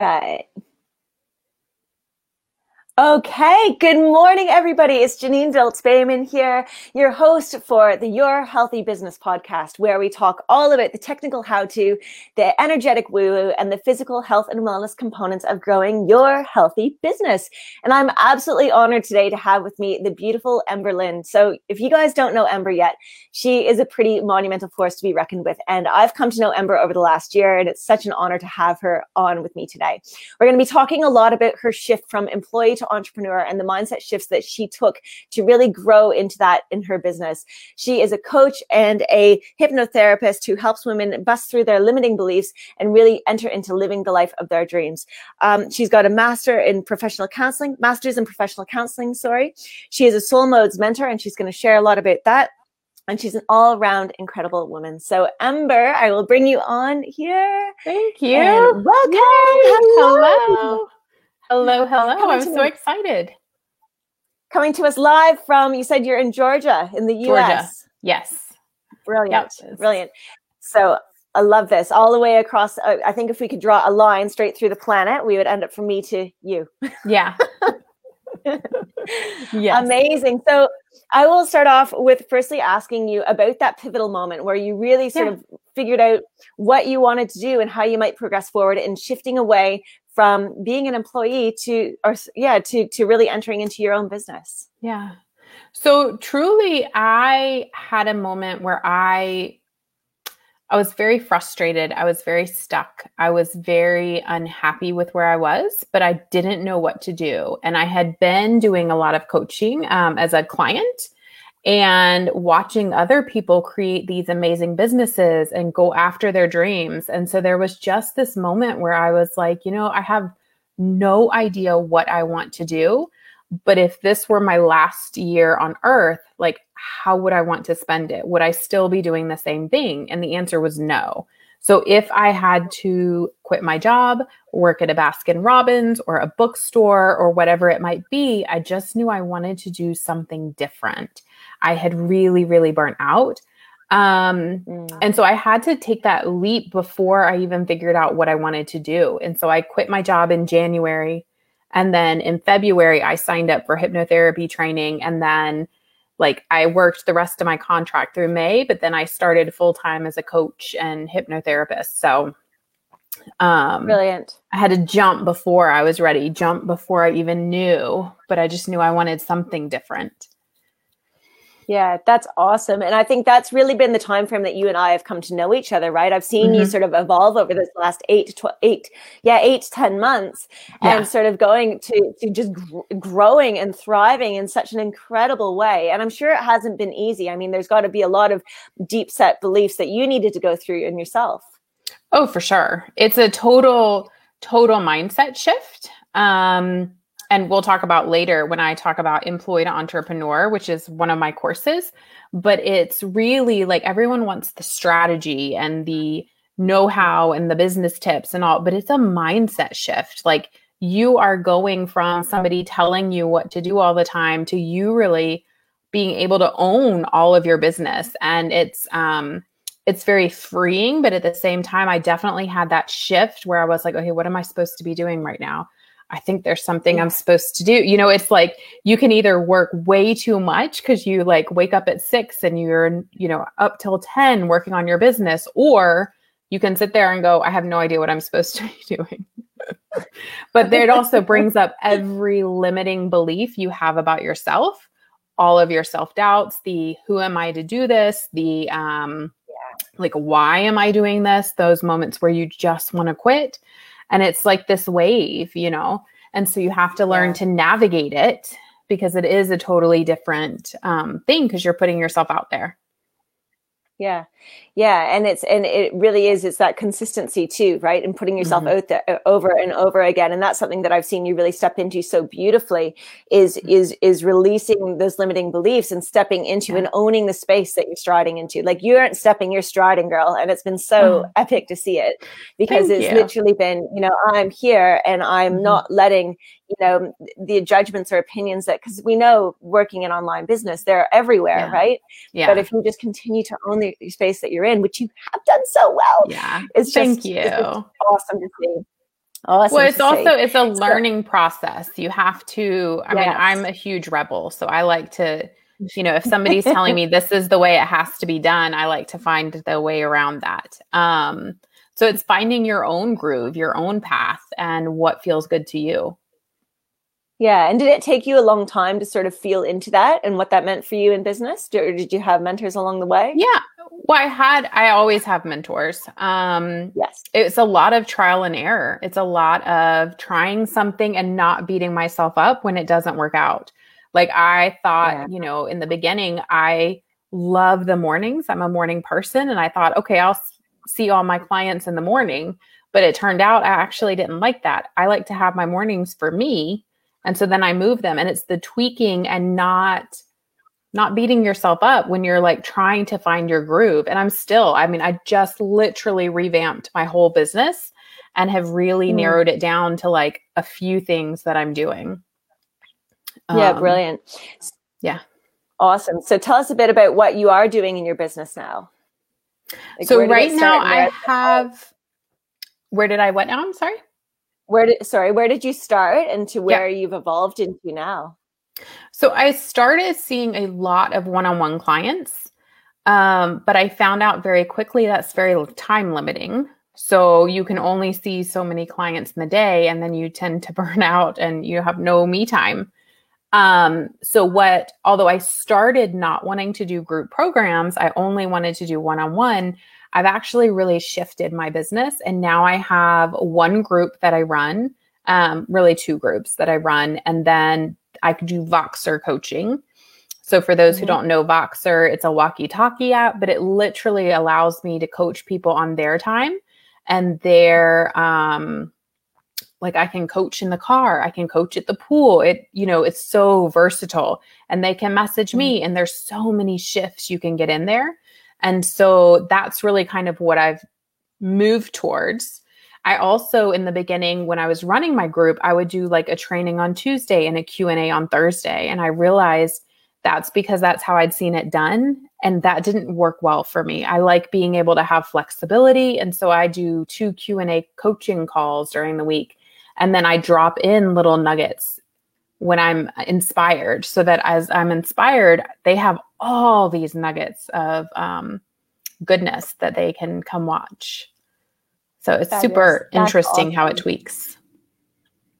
right. Okay, good morning, everybody. It's Janine Diltz Bayman here, your host for the Your Healthy Business podcast, where we talk all about the technical how to, the energetic woo woo, and the physical health and wellness components of growing your healthy business. And I'm absolutely honored today to have with me the beautiful Ember Lynn. So, if you guys don't know Ember yet, she is a pretty monumental force to be reckoned with. And I've come to know Ember over the last year, and it's such an honor to have her on with me today. We're going to be talking a lot about her shift from employee to entrepreneur and the mindset shifts that she took to really grow into that in her business. She is a coach and a hypnotherapist who helps women bust through their limiting beliefs and really enter into living the life of their dreams. Um, she's got a master in professional counseling, master's in professional counseling, sorry. She is a soul modes mentor and she's going to share a lot about that and she's an all-around incredible woman. So Ember, I will bring you on here. Thank you. And welcome. Hello. Hello. Hello, hello. Coming I'm so me. excited. Coming to us live from, you said you're in Georgia in the US. Georgia. Yes. Brilliant. Yep. Brilliant. So I love this all the way across. Uh, I think if we could draw a line straight through the planet, we would end up from me to you. Yeah. yes. Amazing. So I will start off with firstly asking you about that pivotal moment where you really sort yeah. of figured out what you wanted to do and how you might progress forward and shifting away from being an employee to or yeah to to really entering into your own business. Yeah. So truly i had a moment where i i was very frustrated. I was very stuck. I was very unhappy with where i was but i didn't know what to do. And i had been doing a lot of coaching um, as a client and watching other people create these amazing businesses and go after their dreams. And so there was just this moment where I was like, you know, I have no idea what I want to do. But if this were my last year on earth, like, how would I want to spend it? Would I still be doing the same thing? And the answer was no. So if I had to quit my job, work at a Baskin Robbins or a bookstore or whatever it might be, I just knew I wanted to do something different. I had really, really burnt out. Um, mm. And so I had to take that leap before I even figured out what I wanted to do. And so I quit my job in January. And then in February, I signed up for hypnotherapy training. And then, like, I worked the rest of my contract through May, but then I started full time as a coach and hypnotherapist. So, um, brilliant. I had to jump before I was ready, jump before I even knew, but I just knew I wanted something different. Yeah, that's awesome. And I think that's really been the time frame that you and I have come to know each other, right? I've seen mm-hmm. you sort of evolve over this last eight to tw- eight, yeah, eight to 10 months yeah. and sort of going to, to just gr- growing and thriving in such an incredible way. And I'm sure it hasn't been easy. I mean, there's got to be a lot of deep set beliefs that you needed to go through in yourself. Oh, for sure. It's a total, total mindset shift. Um, and we'll talk about later when I talk about employed entrepreneur, which is one of my courses. But it's really like everyone wants the strategy and the know how and the business tips and all, but it's a mindset shift. Like you are going from somebody telling you what to do all the time to you really being able to own all of your business. And it's, um, it's very freeing, but at the same time, I definitely had that shift where I was like, okay, what am I supposed to be doing right now? I think there's something I'm supposed to do. You know, it's like you can either work way too much because you like wake up at six and you're, you know, up till 10 working on your business, or you can sit there and go, I have no idea what I'm supposed to be doing. but it also brings up every limiting belief you have about yourself, all of your self doubts, the who am I to do this, the, um, like, why am I doing this? Those moments where you just want to quit and it's like this wave you know and so you have to learn yeah. to navigate it because it is a totally different um, thing because you're putting yourself out there yeah yeah and it's and it really is it's that consistency too right and putting yourself mm-hmm. out there uh, over and over again and that's something that i've seen you really step into so beautifully is mm-hmm. is is releasing those limiting beliefs and stepping into yeah. and owning the space that you're striding into like you aren't stepping you're striding girl and it's been so oh. epic to see it because Thank it's you. literally been you know i'm here and i'm mm-hmm. not letting you know the judgments or opinions that because we know working in online business they're everywhere yeah. right yeah but if you just continue to own the space that you're in which you have done so well yeah it's just, thank you it's awesome to see Awesome well, it's also see. it's a learning so, process. You have to. I yes. mean, I'm a huge rebel, so I like to. You know, if somebody's telling me this is the way it has to be done, I like to find the way around that. Um, so it's finding your own groove, your own path, and what feels good to you. Yeah. And did it take you a long time to sort of feel into that and what that meant for you in business? Or did you have mentors along the way? Yeah. Well, I had, I always have mentors. Um, yes. It's a lot of trial and error. It's a lot of trying something and not beating myself up when it doesn't work out. Like I thought, yeah. you know, in the beginning, I love the mornings. I'm a morning person. And I thought, okay, I'll see all my clients in the morning. But it turned out I actually didn't like that. I like to have my mornings for me and so then I move them and it's the tweaking and not not beating yourself up when you're like trying to find your groove. And I'm still, I mean, I just literally revamped my whole business and have really mm. narrowed it down to like a few things that I'm doing. Yeah, um, brilliant. Yeah. Awesome. So tell us a bit about what you are doing in your business now. Like, so right now I have where did I what now? I'm sorry where did sorry where did you start and to where yeah. you've evolved into now? So i started seeing a lot of one-on-one clients um, but i found out very quickly that's very time limiting. So you can only see so many clients in the day and then you tend to burn out and you have no me time. Um, so what although i started not wanting to do group programs i only wanted to do one-on-one I've actually really shifted my business. And now I have one group that I run, um, really two groups that I run. And then I could do Voxer coaching. So for those mm-hmm. who don't know Voxer, it's a walkie-talkie app, but it literally allows me to coach people on their time and their um like I can coach in the car, I can coach at the pool. It you know, it's so versatile and they can message mm-hmm. me and there's so many shifts you can get in there. And so that's really kind of what I've moved towards. I also in the beginning when I was running my group, I would do like a training on Tuesday and a Q&A on Thursday and I realized that's because that's how I'd seen it done and that didn't work well for me. I like being able to have flexibility and so I do two Q&A coaching calls during the week and then I drop in little nuggets when I'm inspired so that as I'm inspired, they have all these nuggets of um, goodness that they can come watch. So it's super interesting awesome. how it tweaks.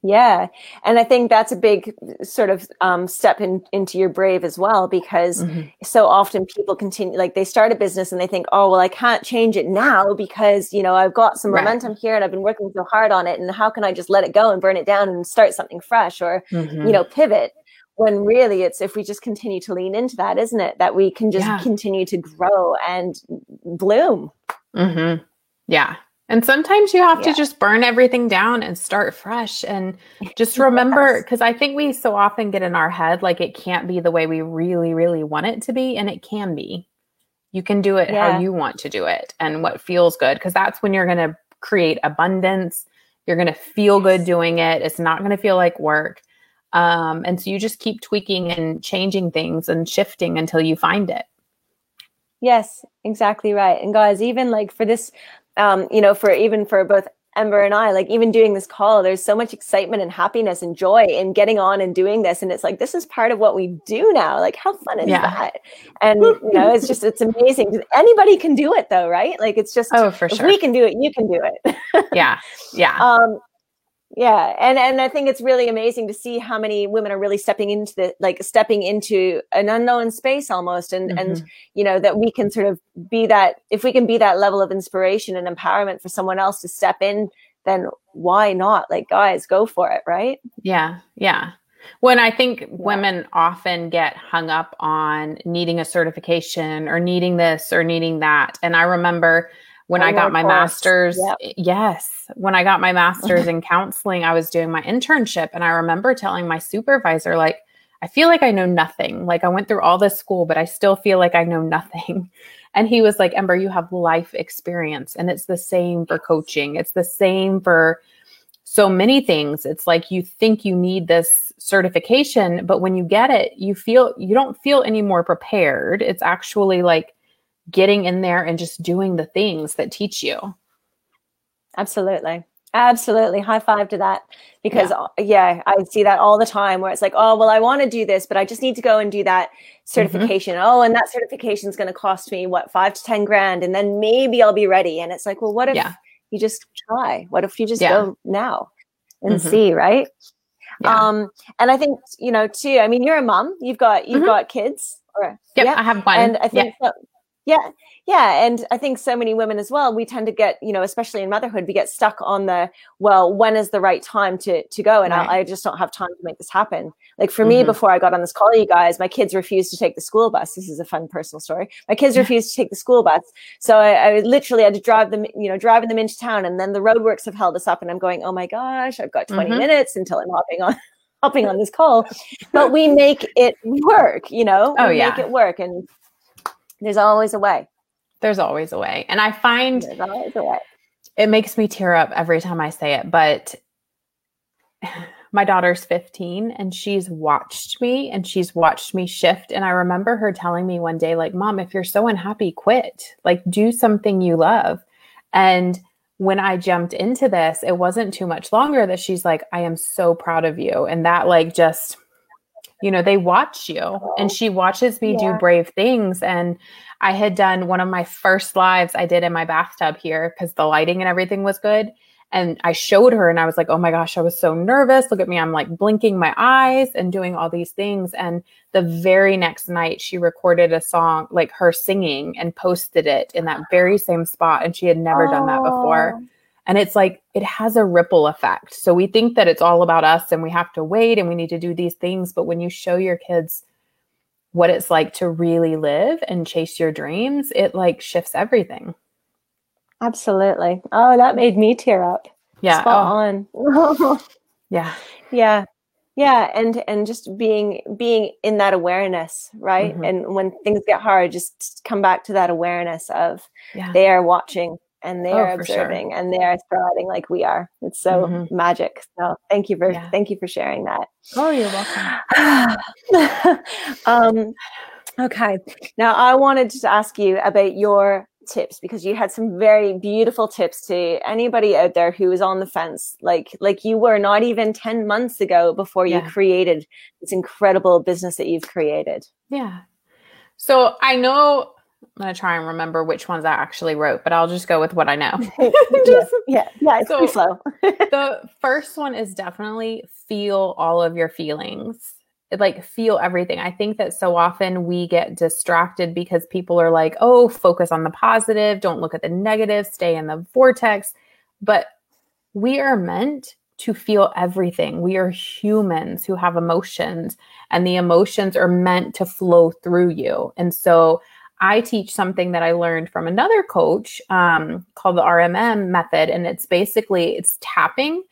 Yeah. And I think that's a big sort of um, step in, into your brave as well, because mm-hmm. so often people continue, like they start a business and they think, oh, well, I can't change it now because, you know, I've got some right. momentum here and I've been working so hard on it. And how can I just let it go and burn it down and start something fresh or, mm-hmm. you know, pivot? When really it's if we just continue to lean into that, isn't it? That we can just yeah. continue to grow and bloom. Mm-hmm. Yeah. And sometimes you have yeah. to just burn everything down and start fresh. And just remember, because yes. I think we so often get in our head like it can't be the way we really, really want it to be. And it can be. You can do it yeah. how you want to do it and what feels good. Because that's when you're going to create abundance. You're going to feel good doing it. It's not going to feel like work. Um, and so you just keep tweaking and changing things and shifting until you find it. Yes, exactly right. And guys, even like for this um, you know, for even for both Ember and I, like even doing this call, there's so much excitement and happiness and joy in getting on and doing this. And it's like, this is part of what we do now. Like, how fun is yeah. that? And, you know, it's just, it's amazing. Anybody can do it though, right? Like, it's just, oh, for sure. we can do it, you can do it. yeah. Yeah. Um, yeah and and i think it's really amazing to see how many women are really stepping into the like stepping into an unknown space almost and mm-hmm. and you know that we can sort of be that if we can be that level of inspiration and empowerment for someone else to step in then why not like guys go for it right yeah yeah when I think women often get hung up on needing a certification or needing this or needing that. And I remember when I got my course. master's, yep. Eh, yes, when I got my master's in counseling, I was doing my internship. And I remember telling my supervisor, like, I feel like I know nothing. Like, I went through all this school, but I still feel like I know nothing. And he was like, Ember, you have life experience. And it's the same for coaching, it's the same for so many things. It's like you think you need this certification, but when you get it, you feel you don't feel any more prepared. It's actually like, getting in there and just doing the things that teach you. Absolutely. Absolutely. High five to that. Because, yeah. yeah. I see that all the time where it's like, oh, well, I want to do this, but I just need to go and do that mm-hmm. certification. Mm-hmm. Oh, and that certification is going to cost me, what, five to 10 grand? And then maybe I'll be ready. And it's like, well, what if yeah. you just try? What if you just yeah. go now and mm-hmm. see, right? Um, and I think, you know, too, I mean, you're a mom, you've got, you've mm-hmm. got kids. Or, yep, yeah, I have one. And I think, so, yeah yeah and i think so many women as well we tend to get you know especially in motherhood we get stuck on the well when is the right time to to go? And right. I, I, just don't have time to make this happen. Like for mm-hmm. me before i got on this call you guys my kids refused to take the school bus. This is a fun personal story. My kids refused to take the school bus. So I, I, literally had to drive them you know driving them into town and then the roadworks have held us up and i'm going oh my gosh i've got 20 mm-hmm. minutes until i'm hopping on hopping on this call. But we make it work you know? Oh we yeah. make it work and there's always a way there's always a way. And I find there's always a way. it makes me tear up every time I say it, but my daughter's 15 and she's watched me and she's watched me shift. And I remember her telling me one day, like, Mom, if you're so unhappy, quit. Like, do something you love. And when I jumped into this, it wasn't too much longer that she's like, I am so proud of you. And that, like, just, you know, they watch you and she watches me yeah. do brave things. And I had done one of my first lives I did in my bathtub here because the lighting and everything was good. And I showed her and I was like, oh my gosh, I was so nervous. Look at me. I'm like blinking my eyes and doing all these things. And the very next night, she recorded a song, like her singing, and posted it in that very same spot. And she had never oh. done that before. Oh. And it's like, it has a ripple effect. So we think that it's all about us and we have to wait and we need to do these things. But when you show your kids, what it's like to really live and chase your dreams, it like shifts everything. Absolutely. Oh, that made me tear up. Yeah. Spot oh. on. yeah. Yeah. Yeah. And and just being being in that awareness, right? Mm-hmm. And when things get hard, just come back to that awareness of yeah. they are watching and they oh, are observing sure. and they are sprouting like we are. It's so mm-hmm. magic. So thank you for yeah. thank you for sharing that. Oh, you're welcome. um, okay. Now I wanted to ask you about your tips because you had some very beautiful tips to anybody out there who is on the fence like like you were not even 10 months ago before you yeah. created this incredible business that you've created. Yeah. So I know I'm gonna try and remember which ones I actually wrote, but I'll just go with what I know. just, yeah, yeah, it's so, slow. the first one is definitely feel all of your feelings. Like feel everything. I think that so often we get distracted because people are like, "Oh, focus on the positive, don't look at the negative, stay in the vortex." But we are meant to feel everything. We are humans who have emotions, and the emotions are meant to flow through you. And so I teach something that I learned from another coach um, called the RMM method, and it's basically it's tapping,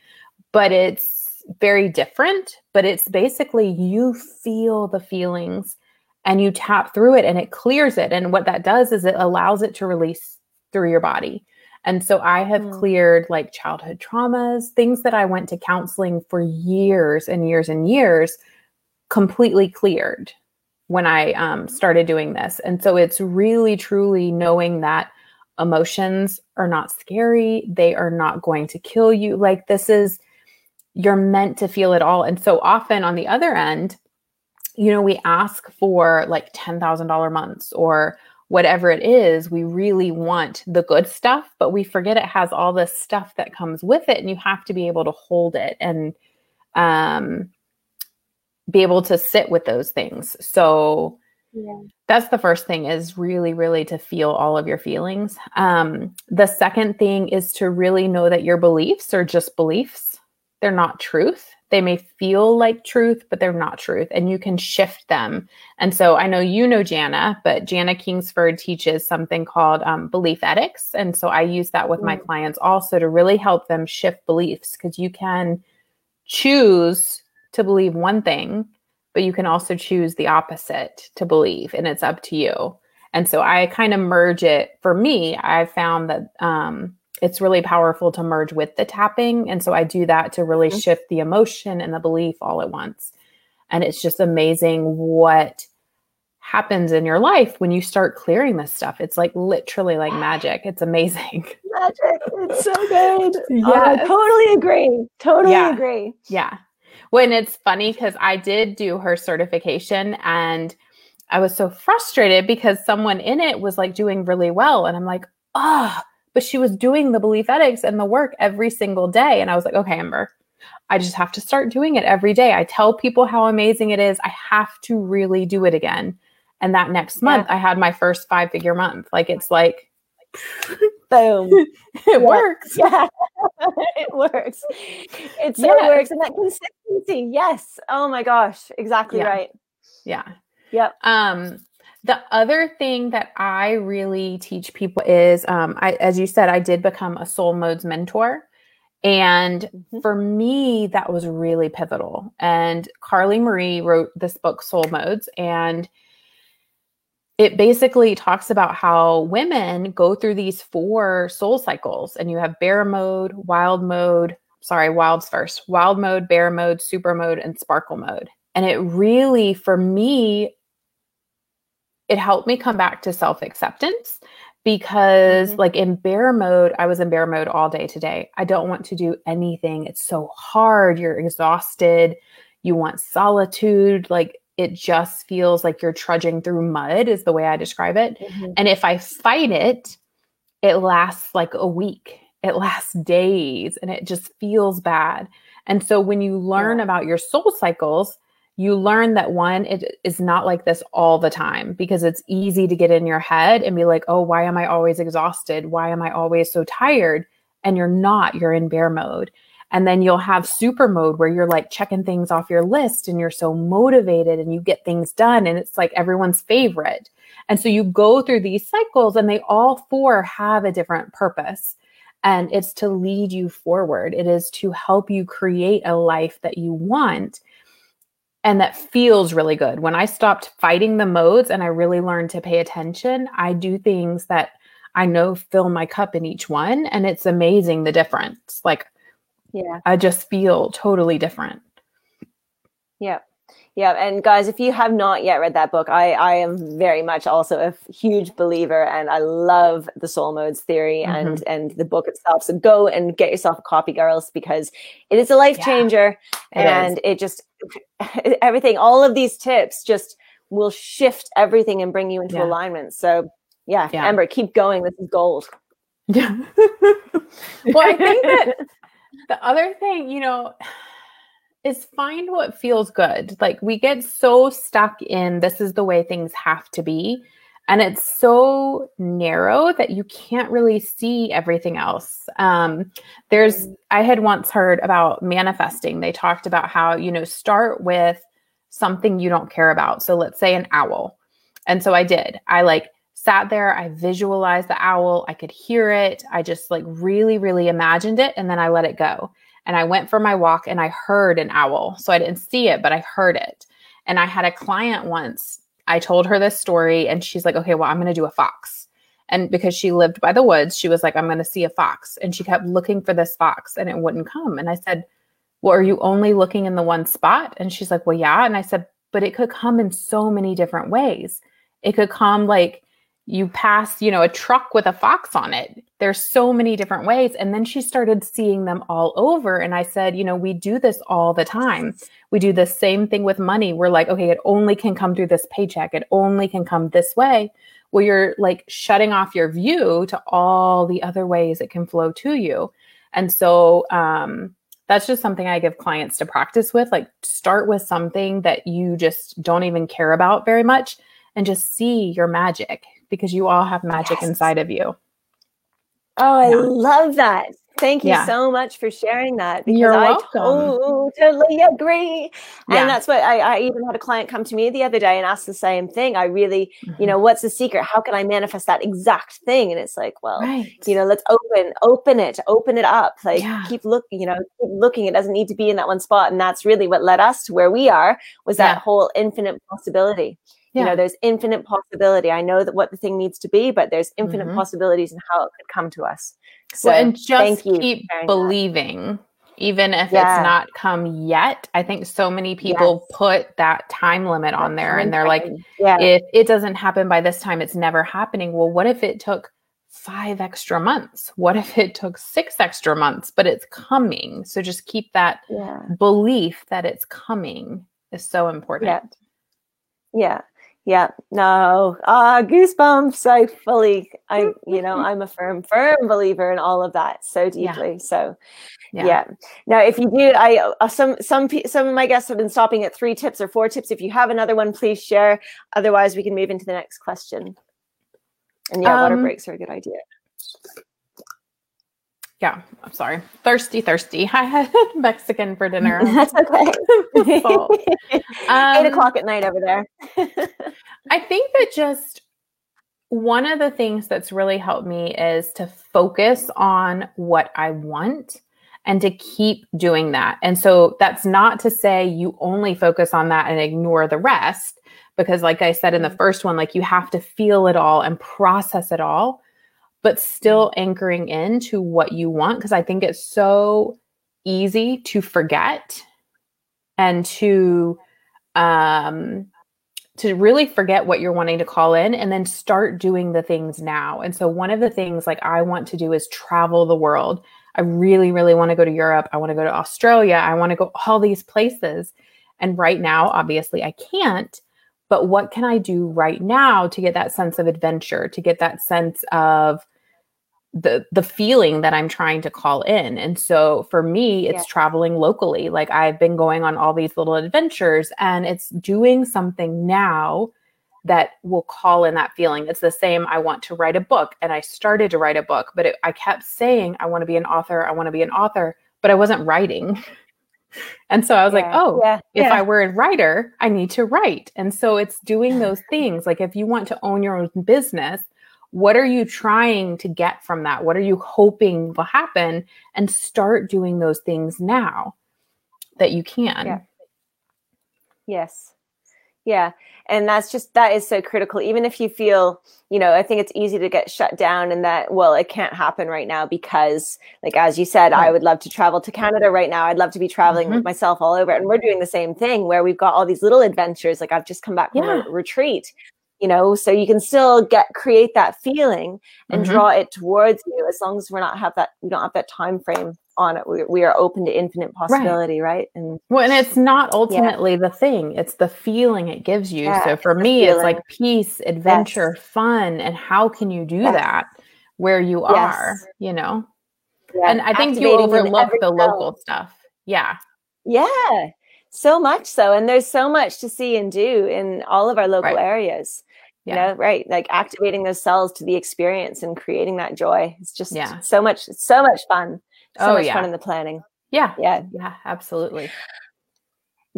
but it's very different. But it's basically you feel the feelings and you tap through it, and it clears it. And what that does is it allows it to release through your body. And so I have mm. cleared like childhood traumas, things that I went to counseling for years and years and years, completely cleared when I um, started doing this. And so it's really, truly knowing that emotions are not scary. They are not going to kill you. Like, this is, you're meant to feel it all. And so often on the other end, you know, we ask for like $10,000 months or whatever it is. We really want the good stuff, but we forget it has all this stuff that comes with it. And you have to be able to hold it. And, um, be able to sit with those things. So yeah. that's the first thing is really, really to feel all of your feelings. Um, the second thing is to really know that your beliefs are just beliefs. They're not truth. They may feel like truth, but they're not truth, and you can shift them. And so I know you know Jana, but Jana Kingsford teaches something called um, belief ethics. And so I use that with mm. my clients also to really help them shift beliefs because you can choose to believe one thing, but you can also choose the opposite to believe, and it's up to you. And so I kind of merge it. For me, I found that um, it's really powerful to merge with the tapping. And so I do that to really mm-hmm. shift the emotion and the belief all at once. And it's just amazing what happens in your life when you start clearing this stuff. It's like literally like magic. It's amazing. Magic. It's so good. Yeah. Oh, totally agree. Totally Yeah. agree. Yeah. When it's funny because I did do her certification and I was so frustrated because someone in it was like doing really well. And I'm like, ah, but she was doing the belief ethics and the work every single day. And I was like, okay, Ember, I just have to start doing it every day. I tell people how amazing it is. I have to really do it again. And that next month, I had my first five figure month. Like it's like, Boom. it works. Yeah. it works. It so Yeah. works. And that consistency. Yes. Oh my gosh. Exactly Yeah. right. Yeah. Yep. Um, the other thing that I really teach people is, um, I, as you said, I did become a soul modes mentor. And Mhm. for me, that was really pivotal. And Carly Marie wrote this book, Soul Modes, and it basically talks about how women go through these four soul cycles, and you have bear mode, wild mode, sorry, wilds first, wild mode, bear mode, super mode, and sparkle mode. And it really, for me, it helped me come back to self acceptance because, Mhm. like, in bear mode, I was in bear mode all day today. I don't want to do anything. It's so hard. You're exhausted. You want solitude. Like, it just feels like you're trudging through mud, is the way I describe it. Mhm. And if I fight it, it lasts like a week, it lasts days, and it just feels bad. And so when you learn Yeah. about your soul cycles, you learn that one, it is not like this all the time because it's easy to get in your head and be like, oh, why am I always exhausted? Why am I always so tired? And you're not, you're in bear mode. And then you'll have super mode where you're like checking things off your list and you're so motivated and you get things done and it's like everyone's favorite. And so you go through these cycles and they all four have a different purpose. And it's to lead you forward. It is to help you create a life that you want and that feels really good. When I stopped fighting the modes and I really learned to pay attention, I do things that I know fill my cup in each one. And it's amazing the difference. Like Yeah. I just feel totally different. Yeah. Yeah. And guys, if you have not yet read that book, I, I am very much also a huge believer and I love the soul modes theory mm-hmm. and, and the book itself. So go and get yourself a copy, girls, because it is a life Yeah, changer It is. and it just everything, all of these tips just will shift everything and bring you into Yeah. alignment. So yeah, Yeah. Ember, keep going. This is gold. Yeah. well, I think that the other thing, you know, is find what feels good. Like we get so stuck in this is the way things have to be. And it's so narrow that you can't really see everything else. Um, there's, I had once heard about manifesting. They talked about how, you know, start with something you don't care about. So let's say an owl. And so I did. I like sat there, I visualized the owl, I could hear it. I just like really, really imagined it. And then I let it go. And I went for my walk and I heard an owl. So I didn't see it, but I heard it. And I had a client once, I told her this story and she's like, okay, well, I'm going to do a fox. And because she lived by the woods, she was like, I'm going to see a fox. And she kept looking for this fox and it wouldn't come. And I said, well, are you only looking in the one spot? And she's like, well, yeah. And I said, but it could come in so many different ways. It could come like you pass, you know, a truck with a fox on it. There's so many different ways. And then she started seeing them all over. And I said, you know, we do this all the time. We do the same thing with money. We're like, okay, it only can come through this paycheck. It only can come this way. Well, you're like shutting off your view to all the other ways it can flow to you. And so um, that's just something I give clients to practice with. Like, start with something that you just don't even care about very much and just see your magic because you all have magic Yes. inside of you. Oh, I Yeah. love that. Thank you Yeah. so much for sharing that because You're I welcome. totally agree. Yeah. And that's what I, I even had a client come to me the other day and ask the same thing. I really, you Mhm. know, what's the secret? How can I manifest that exact thing? And it's like, well, right. you know, let's open, open it, open it up. Like Yeah. keep looking, you know, keep looking. It doesn't need to be in that one spot. And that's really what led us to where we are was that whole infinite possibility. You know, there's infinite possibility. I know that what the thing needs to be, but there's infinite Mhm. possibilities and how it could come to us. So well, and just keep sharing that. believing. even if yeah. it's not come yet. I think so many people yes. put that time limit that on there and they're like, yeah. if it doesn't happen by this time, it's never happening. Well, what if it took five extra months? What if it took six extra months, but it's coming? So just keep that yeah. belief that it's coming is so important. Yeah. Yeah. No, uh, goosebumps. I fully, I, you know, I'm a firm, firm believer in all of that so deeply. Yeah. So, yeah. yeah. Now, if you do, I uh, some some some of my guests have been stopping at three tips or four tips. If you have another one, please share. Otherwise, we can move into the next question. And yeah, um, water breaks are a good idea. Yeah, I'm sorry. Thirsty, thirsty. I had Mexican for dinner. That's okay. um, Eight o'clock at night over there. I think that just one of the things that's really helped me is to focus on what I want and to keep doing that. And so that's not to say you only focus on that and ignore the rest, because, like I said in the mm. first one, like you have to feel it all and process it all but still anchoring into what you want because I think it's so easy to forget and to um to really forget what you're wanting to call in and then start doing the things now. And so one of the things like I want to do is travel the world. I really really want to go to Europe. I want to go to Australia. I want to go all these places. And right now obviously I can't, but what can I do right now to get that sense of adventure, to get that sense of the the feeling that I'm trying to call in. And so for me, it's yeah. traveling locally. Like I've been going on all these little adventures and it's doing something now that will call in that feeling. It's the same I want to write a book and I started to write a book, but it, I kept saying I want to be an author, I want to be an author, but I wasn't writing. and so I was yeah. like, oh, yeah. if I were a writer, I need to write. And so it's doing those things. Like if you want to own your own business, what are you trying to get from that? What are you hoping will happen? And start doing those things now that you can. Yeah. Yes. Yeah. And that's just, that is so critical. Even if you feel, you know, I think it's easy to get shut down and that, well, it can't happen right now because, like, as you said, I would love to travel to Canada right now. I'd love to be traveling mm-hmm. with myself all over. And we're doing the same thing where we've got all these little adventures. Like, I've just come back from yeah. a retreat you know so you can still get create that feeling and mm-hmm. draw it towards you as long as we're not have that we don't have that time frame on it we, we are open to infinite possibility right, right? and well and it's not ultimately yeah. the thing it's the feeling it gives you yeah, so for me it's like peace adventure yes. fun and how can you do yes. that where you are you know yeah. and i think you overlook the local stuff yeah yeah so much so and there's so much to see and do in all of our local right. areas yeah. you know right like activating those cells to the experience and creating that joy it's just yeah. so much so much fun so oh, much yeah. fun in the planning yeah yeah yeah absolutely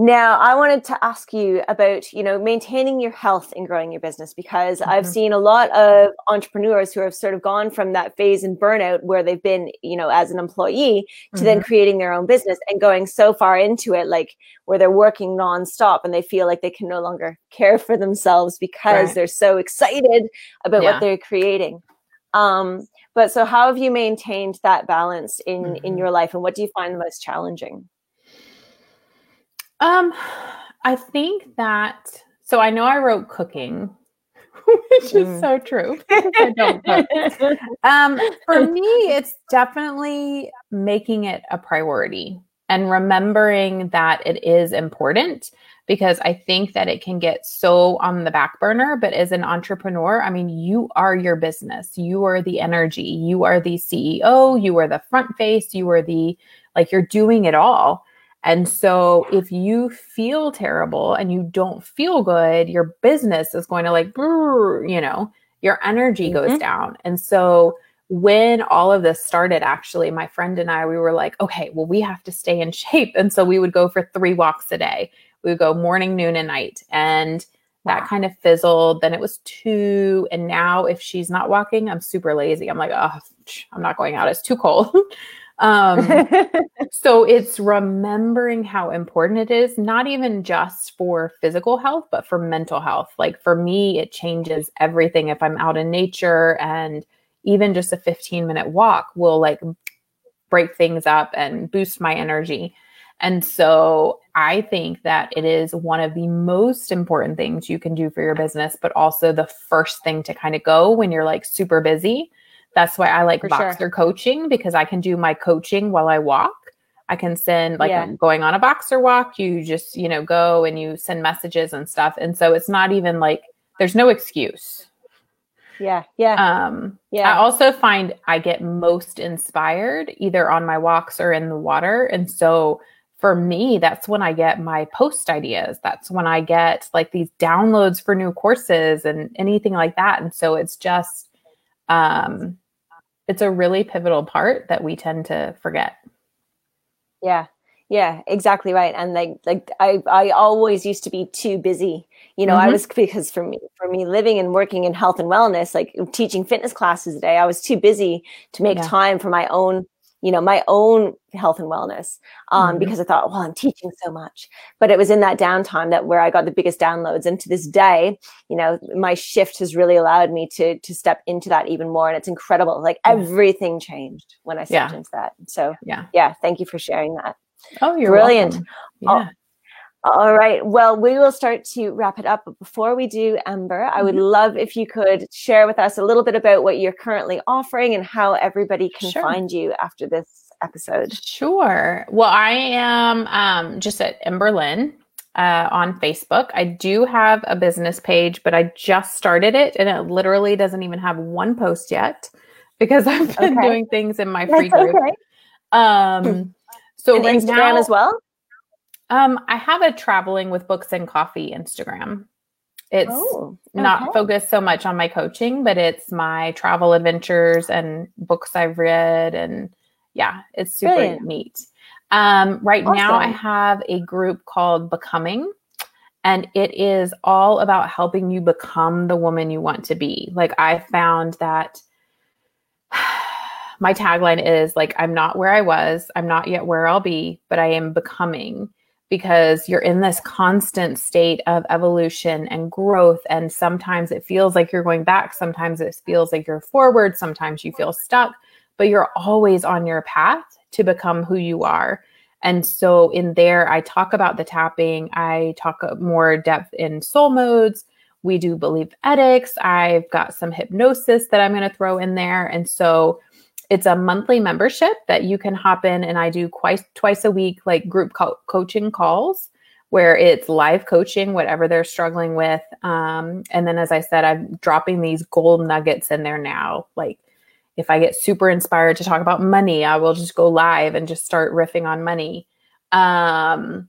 now, I wanted to ask you about, you know, maintaining your health and growing your business because mm-hmm. I've seen a lot of entrepreneurs who have sort of gone from that phase in burnout where they've been, you know, as an employee to mm-hmm. then creating their own business and going so far into it, like where they're working nonstop and they feel like they can no longer care for themselves because right. they're so excited about yeah. what they're creating. Um, but so how have you maintained that balance in mm-hmm. in your life and what do you find the most challenging? Um, I think that so I know I wrote cooking, which is mm. so true. I don't cook. Um, for me, it's definitely making it a priority and remembering that it is important because I think that it can get so on the back burner. But as an entrepreneur, I mean, you are your business, you are the energy, you are the CEO, you are the front face, you are the like, you're doing it all. And so if you feel terrible and you don't feel good, your business is going to like, you know, your energy goes mm-hmm. down. And so when all of this started, actually, my friend and I, we were like, okay, well, we have to stay in shape. And so we would go for three walks a day. We would go morning, noon, and night. And that kind of fizzled. Then it was two. And now if she's not walking, I'm super lazy. I'm like, oh, I'm not going out. It's too cold. Um, so it's remembering how important it is, not even just for physical health, but for mental health. Like for me, it changes everything if I'm out in nature and even just a 15 minute walk will like break things up and boost my energy. And so I think that it is one of the most important things you can do for your business, but also the first thing to kind of go when you're like super busy. That's why I like for Voxer sure. coaching because I can do my coaching while I walk. I can send like yeah. going on a Voxer walk, you just, you know, go and you send messages and stuff. And so it's not even like there's no excuse. Yeah. Yeah. Um yeah. I also find I get most inspired either on my walks or in the water. And so for me, that's when I get my post ideas. That's when I get like these downloads for new courses and anything like that. And so it's just um it's a really pivotal part that we tend to forget. Yeah. Yeah, exactly right. And like like I I always used to be too busy. You know, mm-hmm. I was because for me for me living and working in health and wellness, like teaching fitness classes a day, I was too busy to make yeah. time for my own you know my own health and wellness um, mm-hmm. because i thought well i'm teaching so much but it was in that downtime that where i got the biggest downloads and to this day you know my shift has really allowed me to to step into that even more and it's incredible like everything changed when i stepped yeah. into that so yeah yeah thank you for sharing that Oh, you're brilliant. Welcome. Yeah. All right. Well, we will start to wrap it up. But before we do, Ember, I would mm-hmm. love if you could share with us a little bit about what you're currently offering and how everybody can sure. find you after this episode. Sure. Well, I am um, just at Emberlyn uh, on Facebook. I do have a business page, but I just started it and it literally doesn't even have one post yet because I've been okay. doing things in my free That's group. Okay. Um, so and right Instagram now, as well. Um, I have a traveling with books and coffee Instagram. It's oh, okay. not focused so much on my coaching, but it's my travel adventures and books I've read, and yeah, it's super Brilliant. neat. Um, right awesome. now, I have a group called Becoming, and it is all about helping you become the woman you want to be. Like I found that my tagline is like, I'm not where I was, I'm not yet where I'll be, but I am becoming because you're in this constant state of evolution and growth. And sometimes it feels like you're going back, sometimes it feels like you're forward, sometimes you feel stuck, but you're always on your path to become who you are. And so in there, I talk about the tapping, I talk more depth in soul modes. We do believe ethics. I've got some hypnosis that I'm going to throw in there. And so it's a monthly membership that you can hop in and I do twice twice a week like group co- coaching calls where it's live coaching whatever they're struggling with. Um, and then as I said I'm dropping these gold nuggets in there now. Like if I get super inspired to talk about money I will just go live and just start riffing on money. Um,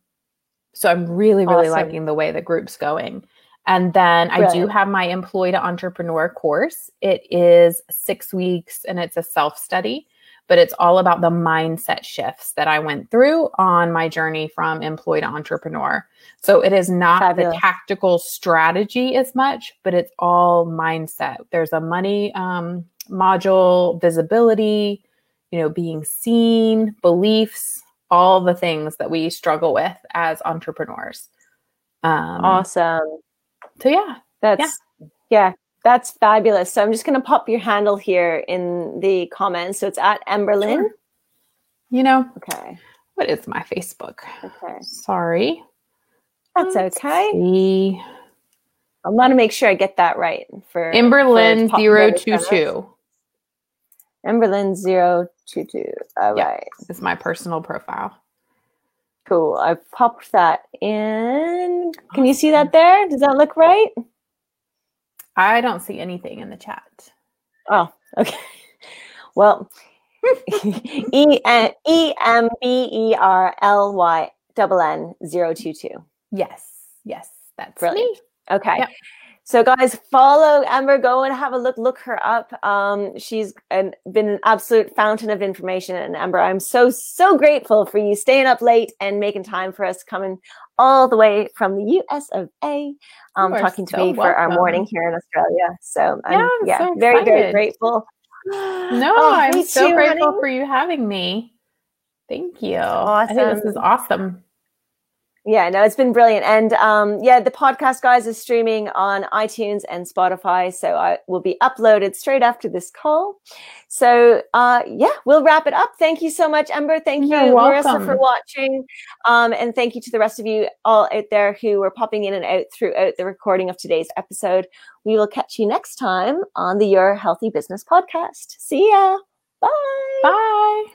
so I'm really really awesome. liking the way the group's going and then I do have my employed entrepreneur course. It is six weeks and it's a self study, but it's all about the mindset shifts that I went through on my journey from employee to entrepreneur. So it is not Fabulous. the tactical strategy as much, but it's all mindset. There's a money um, module, visibility, you know, being seen, beliefs, all the things that we struggle with as entrepreneurs. Um, awesome. So yeah, that's yeah. yeah. That's fabulous. So I'm just going to pop your handle here in the comments. So it's at Emberlyn. Sure. You know, okay. What is my Facebook? Okay. Sorry. That's Let's okay. See. I'm going to make sure I get that right for Emberlyn 022. Emberlyn 022. All yeah, right. This is my personal profile. Cool. I popped that in. Can you see that there? Does that look right? I don't see anything in the chat. Oh, okay. Well, E M B E R L Y double N zero two two. Yes, yes, that's brilliant. Me. Okay. Yep. So, guys, follow Ember. Go and have a look. Look her up. Um, she's an, been an absolute fountain of information. And Ember, I'm so so grateful for you staying up late and making time for us, coming all the way from the U.S. of A. Um, talking to me welcome. for our morning here in Australia. So, I'm, yeah, I'm yeah, so very very grateful. No, oh, I'm so too, grateful honey. for you having me. Thank you. Awesome. I think this is awesome. Yeah, no, it's been brilliant. And um, yeah, the podcast, guys, is streaming on iTunes and Spotify. So I will be uploaded straight after this call. So uh, yeah, we'll wrap it up. Thank you so much, Ember. Thank you, You're Marissa, for watching. Um, and thank you to the rest of you all out there who were popping in and out throughout the recording of today's episode. We will catch you next time on the Your Healthy Business podcast. See ya. Bye. Bye.